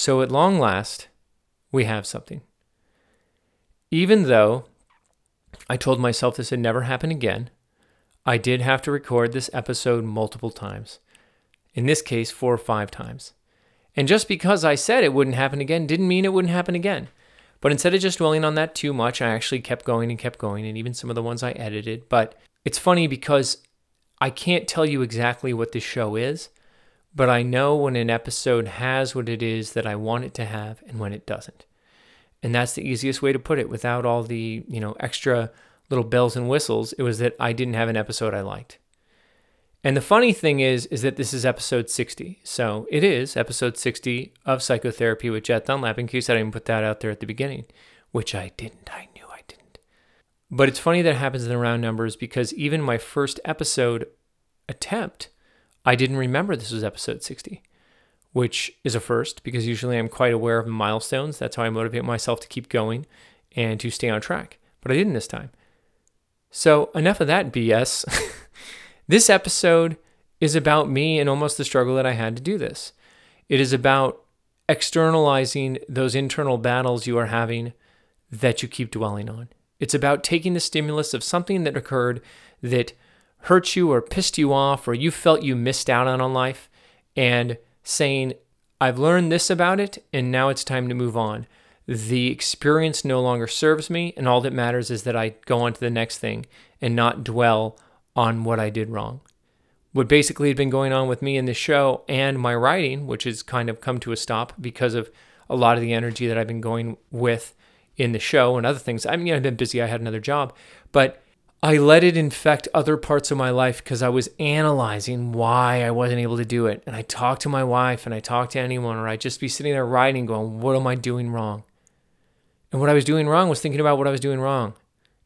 So at long last, we have something. Even though I told myself this would never happen again, I did have to record this episode multiple times. In this case, four or five times. And just because I said it wouldn't happen again didn't mean it wouldn't happen again. But instead of just dwelling on that too much, I actually kept going and kept going, and even some of the ones I edited. But it's funny because I can't tell you exactly what this show is, but I know when an episode has what it is that I want it to have and when it doesn't. And that's the easiest way to put it without all the, you know, extra little bells and whistles. It was that I didn't have an episode I liked. And the funny thing is, is that this is episode 60. So it is episode 60 of Psychotherapy with Jet Dunlap, in case I didn't put that out there at the beginning, which I didn't. I knew I didn't. But it's funny that it happens in the round numbers because even my first episode attempt, I didn't remember this was episode 60, which is a first because usually I'm quite aware of milestones. That's how I motivate myself to keep going and to stay on track. But I didn't this time. So enough of that BS. This episode is about me and almost the struggle that I had to do this. It is about externalizing those internal battles you are having that you keep dwelling on. It's about taking the stimulus of something that occurred that hurt you or pissed you off or you felt you missed out on on life and saying, I've learned this about it and now it's time to move on. The experience no longer serves me, and all that matters is that I go on to the next thing and not dwell on what I did wrong. What basically had been going on with me in this show and my writing, which has kind of come to a stop because of a lot of the energy that I've been going with in the show and other things. I mean, I've been busy, I had another job, but I let it infect other parts of my life because I was analyzing why I wasn't able to do it. And I talked to my wife and I talked to anyone, or I'd just be sitting there writing, going, What am I doing wrong? And what I was doing wrong was thinking about what I was doing wrong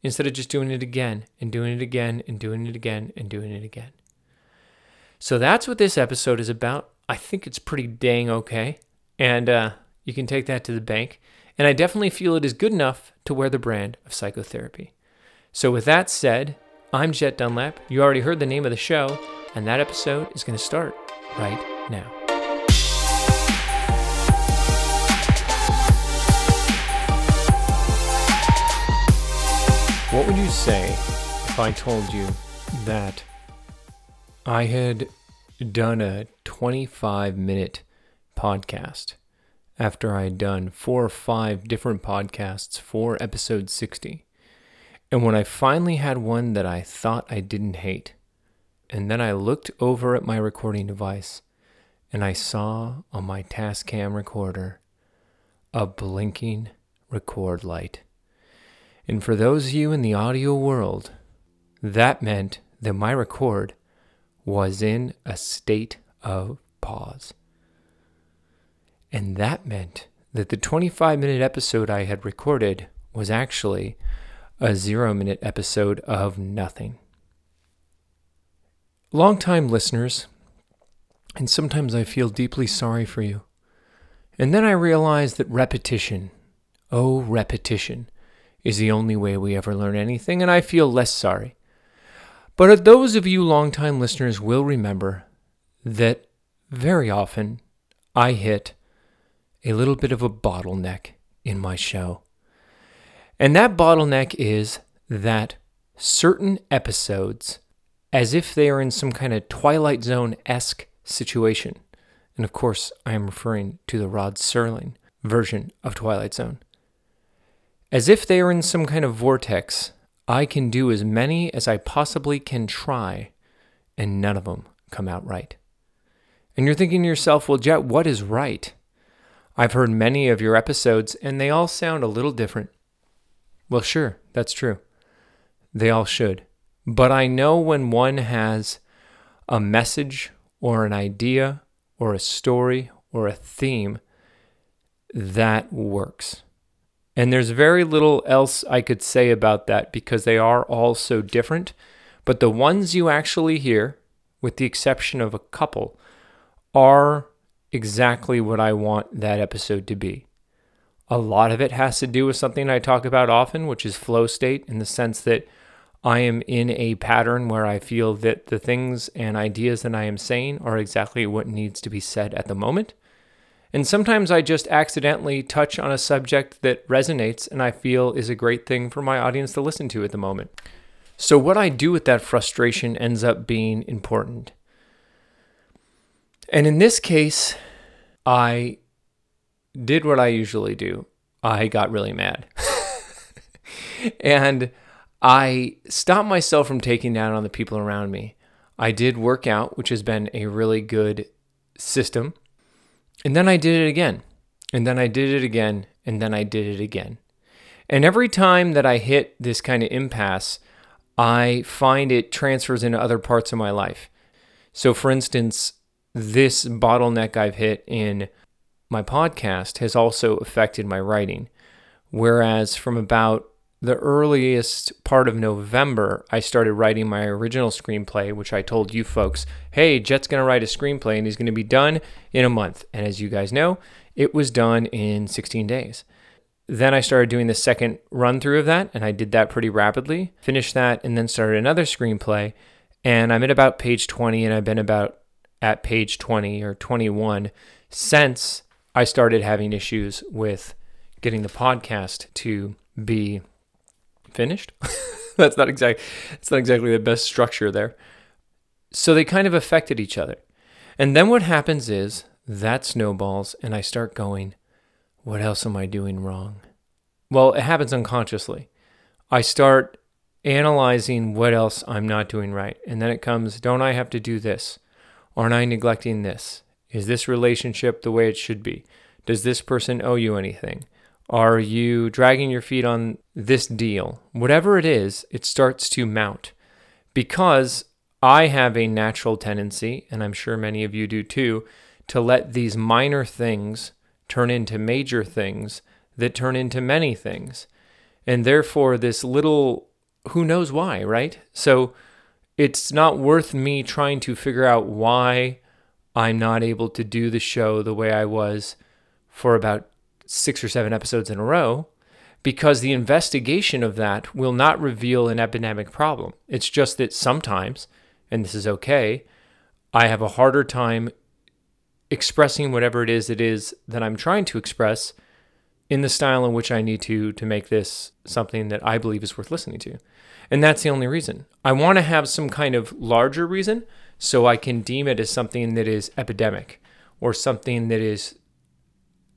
instead of just doing it again and doing it again and doing it again and doing it again. So that's what this episode is about. I think it's pretty dang okay. And uh, you can take that to the bank. And I definitely feel it is good enough to wear the brand of psychotherapy. So, with that said, I'm Jet Dunlap. You already heard the name of the show, and that episode is going to start right now. What would you say if I told you that I had done a 25 minute podcast after I had done four or five different podcasts for episode 60? And when I finally had one that I thought I didn't hate, and then I looked over at my recording device and I saw on my Tascam recorder a blinking record light. And for those of you in the audio world, that meant that my record was in a state of pause. And that meant that the 25 minute episode I had recorded was actually a zero minute episode of nothing. Longtime listeners, and sometimes I feel deeply sorry for you. And then I realize that repetition, oh, repetition, is the only way we ever learn anything, and I feel less sorry. But those of you longtime listeners will remember that very often I hit a little bit of a bottleneck in my show. And that bottleneck is that certain episodes, as if they are in some kind of Twilight Zone esque situation, and of course I am referring to the Rod Serling version of Twilight Zone, as if they are in some kind of vortex, I can do as many as I possibly can try, and none of them come out right. And you're thinking to yourself, well, Jet, what is right? I've heard many of your episodes, and they all sound a little different. Well, sure, that's true. They all should. But I know when one has a message or an idea or a story or a theme that works. And there's very little else I could say about that because they are all so different. But the ones you actually hear, with the exception of a couple, are exactly what I want that episode to be. A lot of it has to do with something I talk about often, which is flow state, in the sense that I am in a pattern where I feel that the things and ideas that I am saying are exactly what needs to be said at the moment. And sometimes I just accidentally touch on a subject that resonates and I feel is a great thing for my audience to listen to at the moment. So, what I do with that frustration ends up being important. And in this case, I did what I usually do I got really mad. and I stopped myself from taking down on the people around me. I did work out, which has been a really good system. And then I did it again. And then I did it again. And then I did it again. And every time that I hit this kind of impasse, I find it transfers into other parts of my life. So, for instance, this bottleneck I've hit in my podcast has also affected my writing. Whereas from about the earliest part of November, I started writing my original screenplay, which I told you folks, hey, Jet's going to write a screenplay and he's going to be done in a month. And as you guys know, it was done in 16 days. Then I started doing the second run through of that, and I did that pretty rapidly. Finished that, and then started another screenplay. And I'm at about page 20, and I've been about at page 20 or 21 since I started having issues with getting the podcast to be finished. that's not exactly that's not exactly the best structure there. So they kind of affected each other. And then what happens is that snowballs and I start going, what else am I doing wrong? Well, it happens unconsciously. I start analyzing what else I'm not doing right. And then it comes, don't I have to do this? Aren't I neglecting this? Is this relationship the way it should be? Does this person owe you anything? Are you dragging your feet on this deal? Whatever it is, it starts to mount. Because I have a natural tendency, and I'm sure many of you do too, to let these minor things turn into major things that turn into many things. And therefore, this little who knows why, right? So it's not worth me trying to figure out why I'm not able to do the show the way I was for about six or seven episodes in a row because the investigation of that will not reveal an epidemic problem. It's just that sometimes, and this is okay, I have a harder time expressing whatever it is it is that I'm trying to express in the style in which I need to to make this something that I believe is worth listening to. And that's the only reason. I want to have some kind of larger reason so I can deem it as something that is epidemic or something that is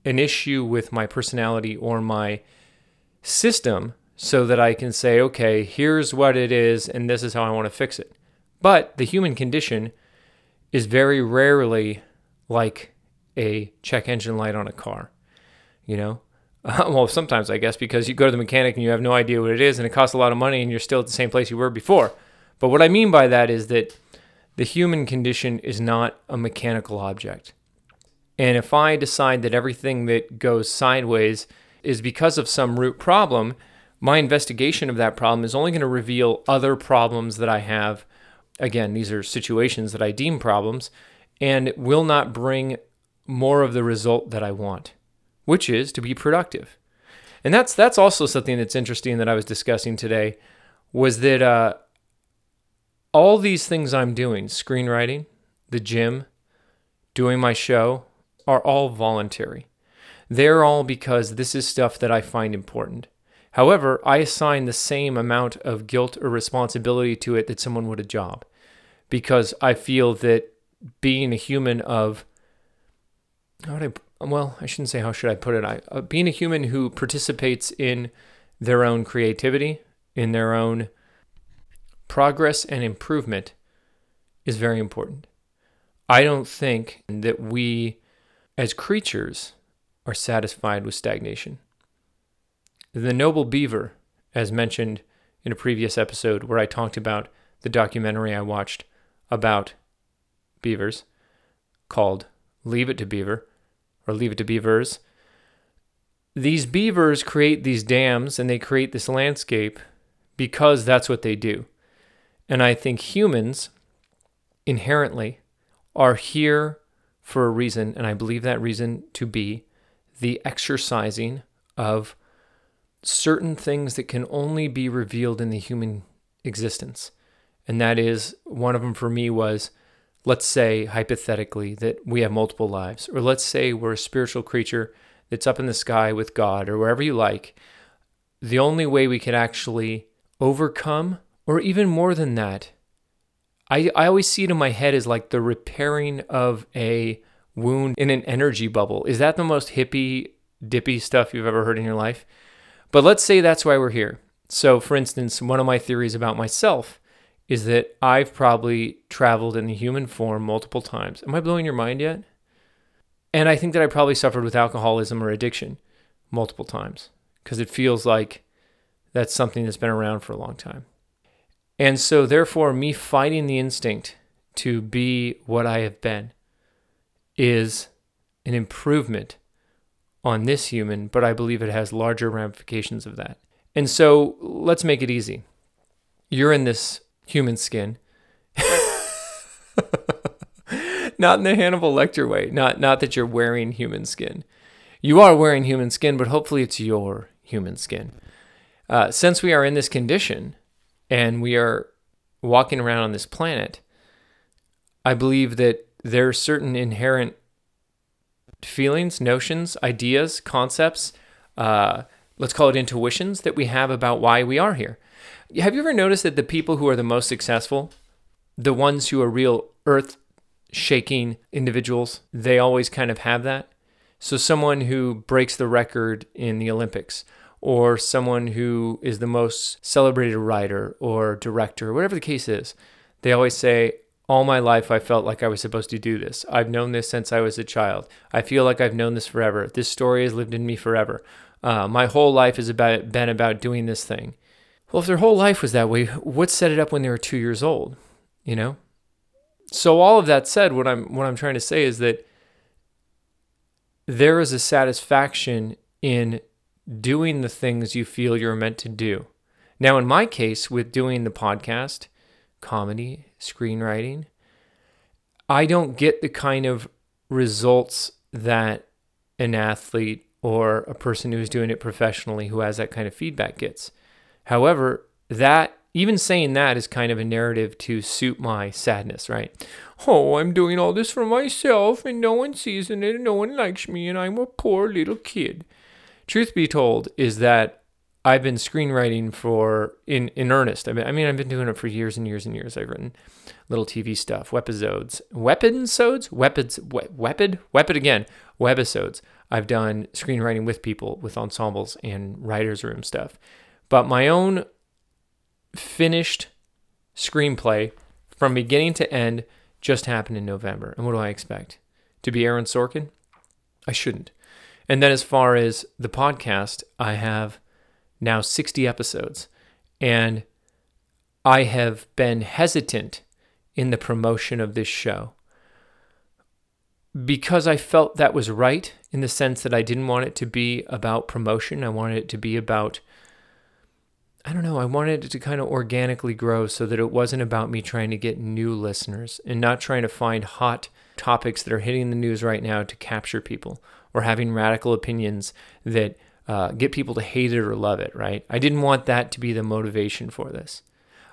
an issue with my personality or my system so that I can say, okay, here's what it is, and this is how I want to fix it. But the human condition is very rarely like a check engine light on a car, you know? Well, sometimes I guess because you go to the mechanic and you have no idea what it is and it costs a lot of money and you're still at the same place you were before. But what I mean by that is that the human condition is not a mechanical object. And if I decide that everything that goes sideways is because of some root problem, my investigation of that problem is only going to reveal other problems that I have. Again, these are situations that I deem problems and will not bring more of the result that I want, which is to be productive. And that's that's also something that's interesting that I was discussing today was that uh, all these things I'm doing, screenwriting, the gym, doing my show, are all voluntary. They're all because this is stuff that I find important. However, I assign the same amount of guilt or responsibility to it that someone would a job because I feel that being a human of how would I well, I shouldn't say how should I put it. I uh, being a human who participates in their own creativity, in their own progress and improvement is very important. I don't think that we as creatures are satisfied with stagnation. The noble beaver, as mentioned in a previous episode where I talked about the documentary I watched about beavers called Leave It to Beaver or Leave It to Beavers. These beavers create these dams and they create this landscape because that's what they do. And I think humans inherently are here for a reason, and I believe that reason to be the exercising of certain things that can only be revealed in the human existence. And that is one of them for me was let's say hypothetically that we have multiple lives, or let's say we're a spiritual creature that's up in the sky with God, or wherever you like, the only way we could actually overcome, or even more than that, I, I always see it in my head as like the repairing of a wound in an energy bubble. Is that the most hippie, dippy stuff you've ever heard in your life? But let's say that's why we're here. So, for instance, one of my theories about myself is that I've probably traveled in the human form multiple times. Am I blowing your mind yet? And I think that I probably suffered with alcoholism or addiction multiple times because it feels like that's something that's been around for a long time. And so, therefore, me fighting the instinct to be what I have been is an improvement on this human, but I believe it has larger ramifications of that. And so, let's make it easy. You're in this human skin. not in the Hannibal Lecter way, not, not that you're wearing human skin. You are wearing human skin, but hopefully it's your human skin. Uh, since we are in this condition and we are walking around on this planet, I believe that there are certain inherent feelings, notions, ideas, concepts, uh, let's call it intuitions that we have about why we are here. Have you ever noticed that the people who are the most successful, the ones who are real earth shaking individuals, they always kind of have that? So, someone who breaks the record in the Olympics, or someone who is the most celebrated writer or director, whatever the case is, they always say, All my life, I felt like I was supposed to do this. I've known this since I was a child. I feel like I've known this forever. This story has lived in me forever. Uh, my whole life has about, been about doing this thing. Well, if their whole life was that way, what set it up when they were two years old? You know? So all of that said, what I'm what I'm trying to say is that there is a satisfaction in doing the things you feel you're meant to do. Now, in my case, with doing the podcast, comedy, screenwriting, I don't get the kind of results that an athlete or a person who's doing it professionally who has that kind of feedback gets. However, that even saying that is kind of a narrative to suit my sadness, right? Oh, I'm doing all this for myself and no one sees it and no one likes me and I'm a poor little kid. Truth be told is that I've been screenwriting for in in earnest. I mean, I mean, I've been doing it for years and years and years. I've written little TV stuff, webisodes, weaponsodes, weapons, we, weapon, weapon again, webisodes. I've done screenwriting with people, with ensembles and writers' room stuff. But my own finished screenplay from beginning to end just happened in November. And what do I expect? To be Aaron Sorkin? I shouldn't. And then as far as the podcast, I have now 60 episodes. And I have been hesitant in the promotion of this show because I felt that was right in the sense that I didn't want it to be about promotion. I wanted it to be about I don't know, I wanted it to kind of organically grow so that it wasn't about me trying to get new listeners and not trying to find hot topics that are hitting the news right now to capture people or having radical opinions that uh, get people to hate it or love it, right? I didn't want that to be the motivation for this.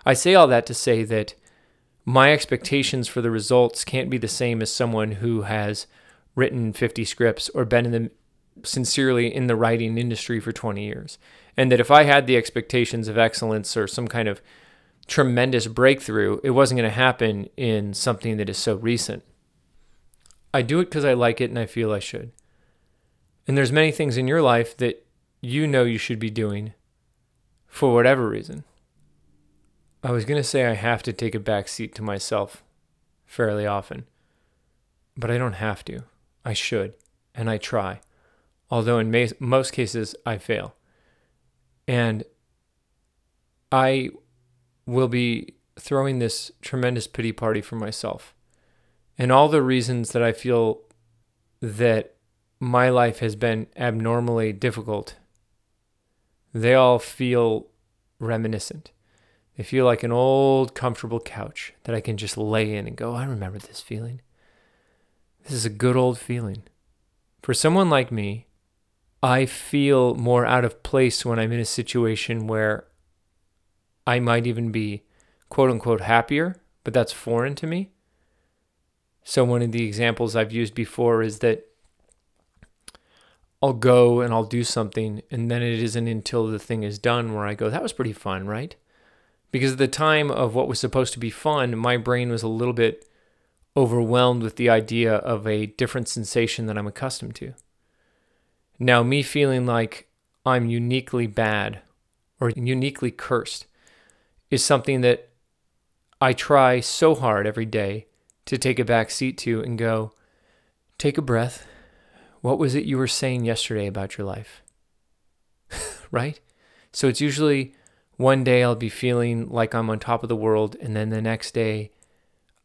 I say all that to say that my expectations for the results can't be the same as someone who has written 50 scripts or been in the sincerely in the writing industry for 20 years and that if I had the expectations of excellence or some kind of tremendous breakthrough, it wasn't going to happen in something that is so recent. I do it because I like it and I feel I should. And there's many things in your life that you know you should be doing for whatever reason. I was going to say I have to take a back seat to myself fairly often, but I don't have to. I should, and I try. Although in most cases I fail. And I will be throwing this tremendous pity party for myself. And all the reasons that I feel that my life has been abnormally difficult, they all feel reminiscent. They feel like an old, comfortable couch that I can just lay in and go, I remember this feeling. This is a good old feeling. For someone like me, I feel more out of place when I'm in a situation where I might even be quote unquote happier, but that's foreign to me. So, one of the examples I've used before is that I'll go and I'll do something, and then it isn't until the thing is done where I go, that was pretty fun, right? Because at the time of what was supposed to be fun, my brain was a little bit overwhelmed with the idea of a different sensation that I'm accustomed to. Now, me feeling like I'm uniquely bad or uniquely cursed is something that I try so hard every day to take a back seat to and go, take a breath. What was it you were saying yesterday about your life? right? So it's usually one day I'll be feeling like I'm on top of the world, and then the next day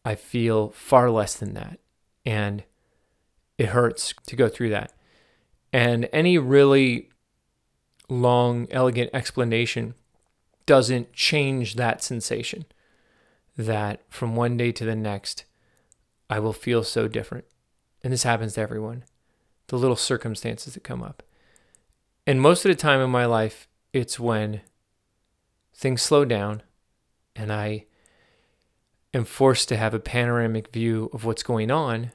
I feel far less than that. And it hurts to go through that. And any really long, elegant explanation doesn't change that sensation that from one day to the next, I will feel so different. And this happens to everyone. The little circumstances that come up. And most of the time in my life, it's when things slow down and I am forced to have a panoramic view of what's going on.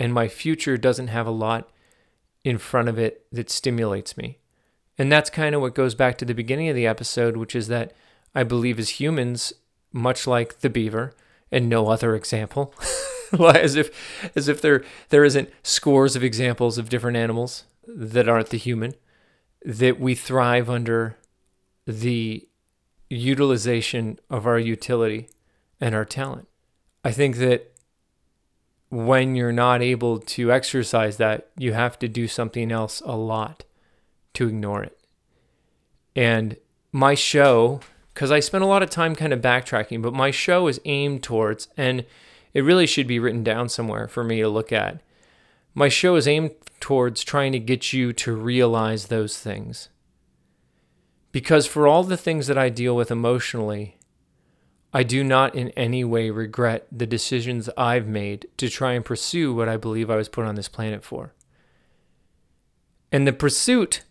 And my future doesn't have a lot in front of it that stimulates me. And that's kind of what goes back to the beginning of the episode, which is that I believe as humans, much like the beaver and no other example, as if as if there there isn't scores of examples of different animals that aren't the human, that we thrive under the utilization of our utility and our talent. I think that when you're not able to exercise that, you have to do something else a lot to ignore it. And my show, because I spent a lot of time kind of backtracking, but my show is aimed towards, and it really should be written down somewhere for me to look at. My show is aimed towards trying to get you to realize those things. Because for all the things that I deal with emotionally, I do not in any way regret the decisions I've made to try and pursue what I believe I was put on this planet for. And the pursuit,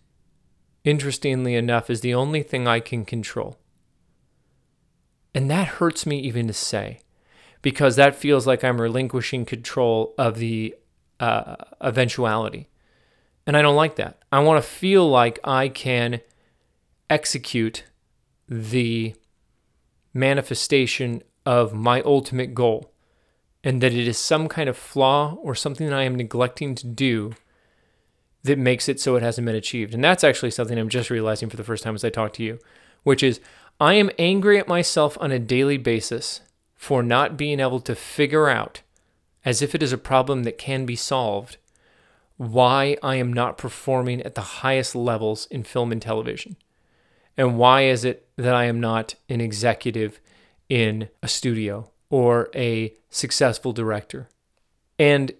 interestingly enough, is the only thing I can control. And that hurts me even to say, because that feels like I'm relinquishing control of the uh, eventuality. And I don't like that. I want to feel like I can execute the manifestation of my ultimate goal, and that it is some kind of flaw or something that I am neglecting to do that makes it so it hasn't been achieved. And that's actually something I'm just realizing for the first time as I talk to you, which is I am angry at myself on a daily basis for not being able to figure out, as if it is a problem that can be solved, why I am not performing at the highest levels in film and television. And why is it that I am not an executive in a studio or a successful director? And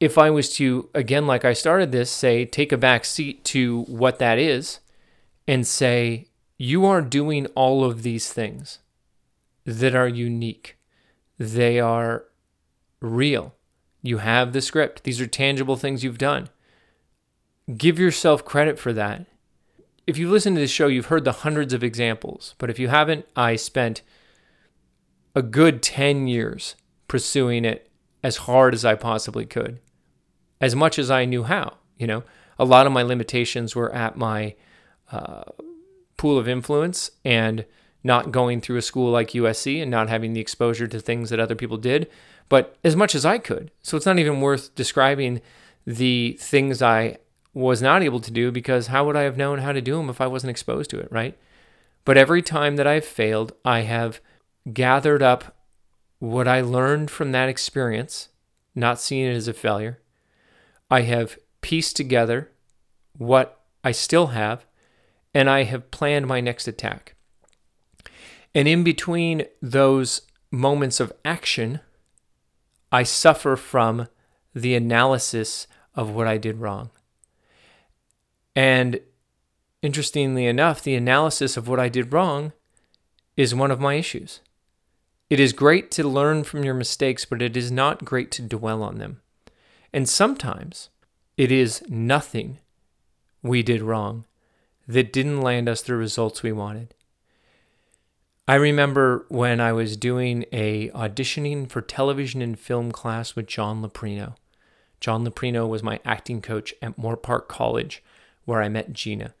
if I was to, again, like I started this, say, take a back seat to what that is and say, you are doing all of these things that are unique, they are real. You have the script, these are tangible things you've done. Give yourself credit for that if you've listened to this show, you've heard the hundreds of examples. But if you haven't, I spent a good 10 years pursuing it as hard as I possibly could, as much as I knew how. You know, a lot of my limitations were at my uh, pool of influence and not going through a school like USC and not having the exposure to things that other people did, but as much as I could. So it's not even worth describing the things I was not able to do because how would I have known how to do them if I wasn't exposed to it, right? But every time that I've failed, I have gathered up what I learned from that experience, not seeing it as a failure. I have pieced together what I still have, and I have planned my next attack. And in between those moments of action, I suffer from the analysis of what I did wrong. And interestingly enough, the analysis of what I did wrong is one of my issues. It is great to learn from your mistakes, but it is not great to dwell on them. And sometimes it is nothing we did wrong that didn't land us the results we wanted. I remember when I was doing a auditioning for television and film class with John Loprino. John Loprino was my acting coach at Moorpark College, where I met Gina.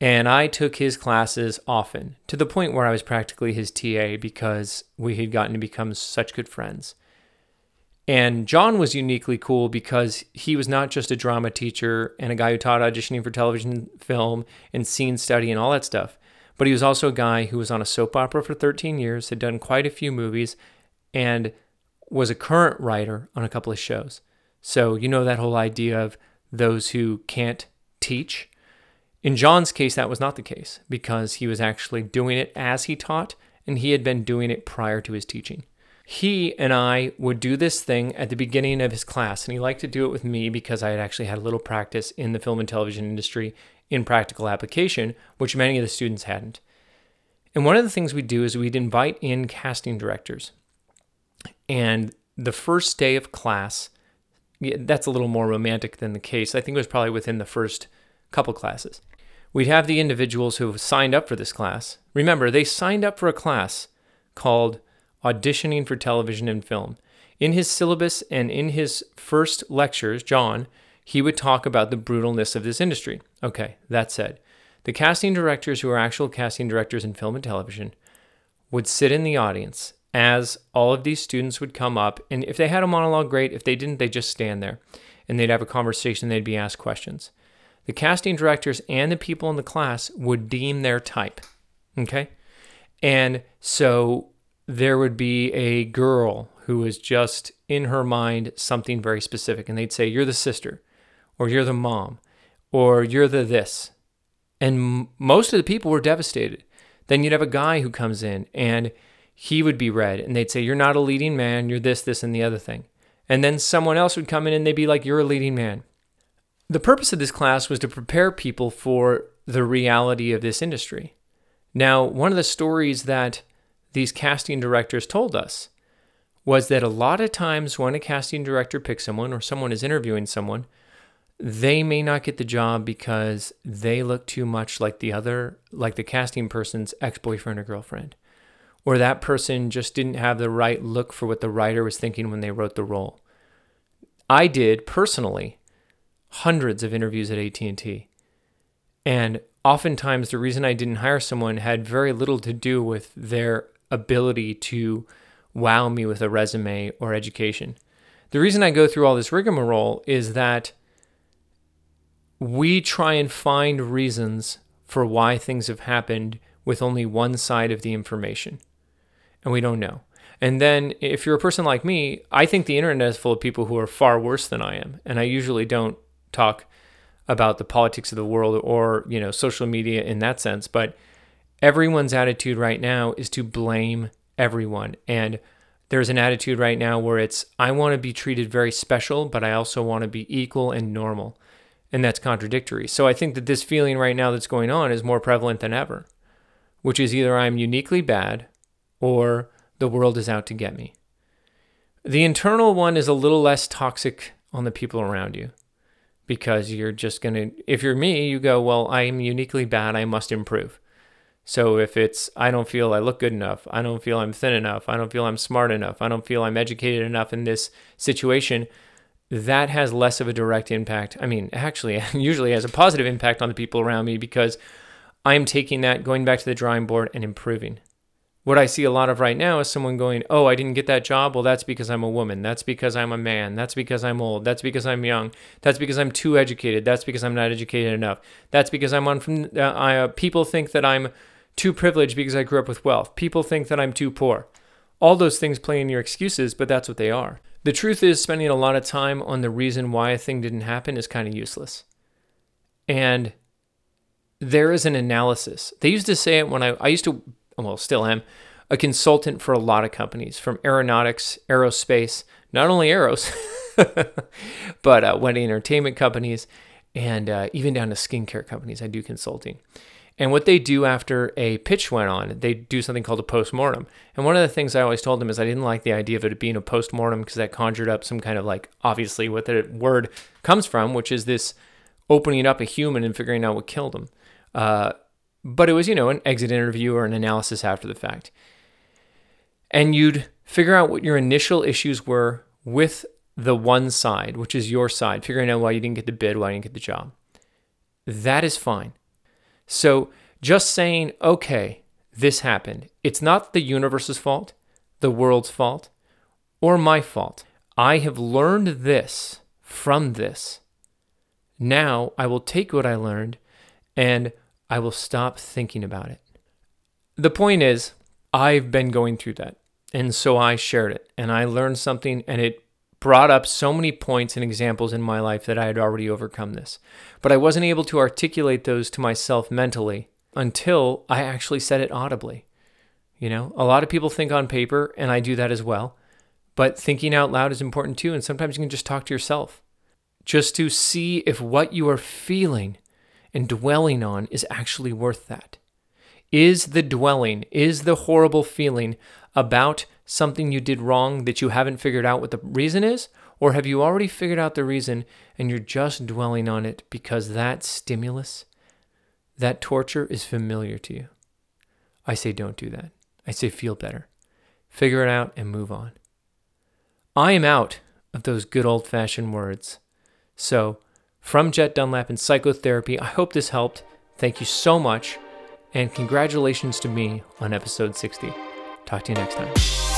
And I took his classes often, to the point where I was practically his TA because we had gotten to become such good friends. And John was uniquely cool because he was not just a drama teacher and a guy who taught auditioning for television, film, and scene study and all that stuff, but he was also a guy who was on a soap opera for 13 years, had done quite a few movies, and was a current writer on a couple of shows. So, you know, that whole idea of those who can't teach in John's case, that was not the case because he was actually doing it as he taught and he had been doing it prior to his teaching. He and I would do this thing at the beginning of his class, and he liked to do it with me because I had actually had a little practice in the film and television industry in practical application, which many of the students hadn't. And one of the things we'd do is we'd invite in casting directors. And the first day of class, that's a little more romantic than the case. I think it was probably within the first couple classes. We'd have the individuals who signed up for this class. Remember, they signed up for a class called Auditioning for Television and Film. In his syllabus and in his first lectures, John, he would talk about the brutalness of this industry. Okay, that said, the casting directors who are actual casting directors in film and television would sit in the audience as all of these students would come up. And if they had a monologue, great. If they didn't, they just stand there and they'd have a conversation, they'd be asked questions the casting directors and the people in the class would deem their type. Okay. And so there would be a girl who was just in her mind something very specific. And they'd say, You're the sister, or you're the mom, or you're the this. And most of the people were devastated. Then you'd have a guy who comes in and he would be read, and they'd say, You're not a leading man, you're this, this, and the other thing. And then someone else would come in and they'd be like, You're a leading man. The purpose of this class was to prepare people for the reality of this industry. Now, one of the stories that these casting directors told us was that a lot of times when a casting director picks someone or someone is interviewing someone, they may not get the job because they look too much like the other, like the casting person's ex boyfriend or girlfriend. Or that person just didn't have the right look for what the writer was thinking when they wrote the role. I did personally hundreds of interviews at AT&T. And oftentimes the reason I didn't hire someone had very little to do with their ability to wow me with a resume or education. The reason I go through all this rigmarole is that we try and find reasons for why things have happened with only one side of the information. And we don't know. And then if you're a person like me, I think the internet is full of people who are far worse than I am. And I usually don't talk about the politics of the world or, you know, social media in that sense, but everyone's attitude right now is to blame everyone. And there's an attitude right now where it's I want to be treated very special, but I also want to be equal and normal. And that's contradictory. So I think that this feeling right now that's going on is more prevalent than ever, which is either I'm uniquely bad or the world is out to get me. The internal one is a little less toxic on the people around you because you're just going to, if you're me, you go, well, I'm uniquely bad. I must improve. So if it's, I don't feel I look good enough, I don't feel I'm thin enough, I don't feel I'm smart enough, I don't feel I'm educated enough in this situation, that has less of a direct impact. I mean, actually, usually has a positive impact on the people around me because I'm taking that, going back to the drawing board and improving. What I see a lot of right now is someone going, Oh, I didn't get that job. Well, that's because I'm a woman. That's because I'm a man. That's because I'm old. That's because I'm young. That's because I'm too educated. That's because I'm not educated enough. That's because I'm on from, uh, I, uh, people think that I'm too privileged because I grew up with wealth. People think that I'm too poor. All those things play in your excuses, but that's what they are. The truth is, spending a lot of time on the reason why a thing didn't happen is kind of useless. And there is an analysis. They used to say it when I, I used to well, still am, a consultant for a lot of companies from aeronautics, aerospace, not only aeros, but uh, wedding entertainment companies, and uh, even down to skincare companies. I do consulting. And what they do after a pitch went on, they do something called a post-mortem. And one of the things I always told them is I didn't like the idea of it being a post-mortem because that conjured up some kind of like, obviously, what the word comes from, which is this opening up a human and figuring out what killed them. Uh, but it was, you know, an exit interview or an analysis after the fact. And you'd figure out what your initial issues were with the one side, which is your side, figuring out why you didn't get the bid, why you didn't get the job. That is fine. So just saying, okay, this happened, it's not the universe's fault, the world's fault, or my fault. I have learned this from this. Now I will take what I learned and I will stop thinking about it. The point is, I've been going through that. And so I shared it and I learned something and it brought up so many points and examples in my life that I had already overcome this. But I wasn't able to articulate those to myself mentally until I actually said it audibly. You know, a lot of people think on paper, and I do that as well. But thinking out loud is important too. And sometimes you can just talk to yourself just to see if what you are feeling and dwelling on is actually worth that. Is the dwelling, is the horrible feeling about something you did wrong that you haven't figured out what the reason is? Or have you already figured out the reason and you're just dwelling on it because that stimulus, that torture is familiar to you? I say don't do that. I say feel better. Figure it out and move on. I am out of those good old fashioned words. So, from Jet Dunlap and psychotherapy, I hope this helped. Thank you so much. And congratulations to me on episode 60. Talk to you next time.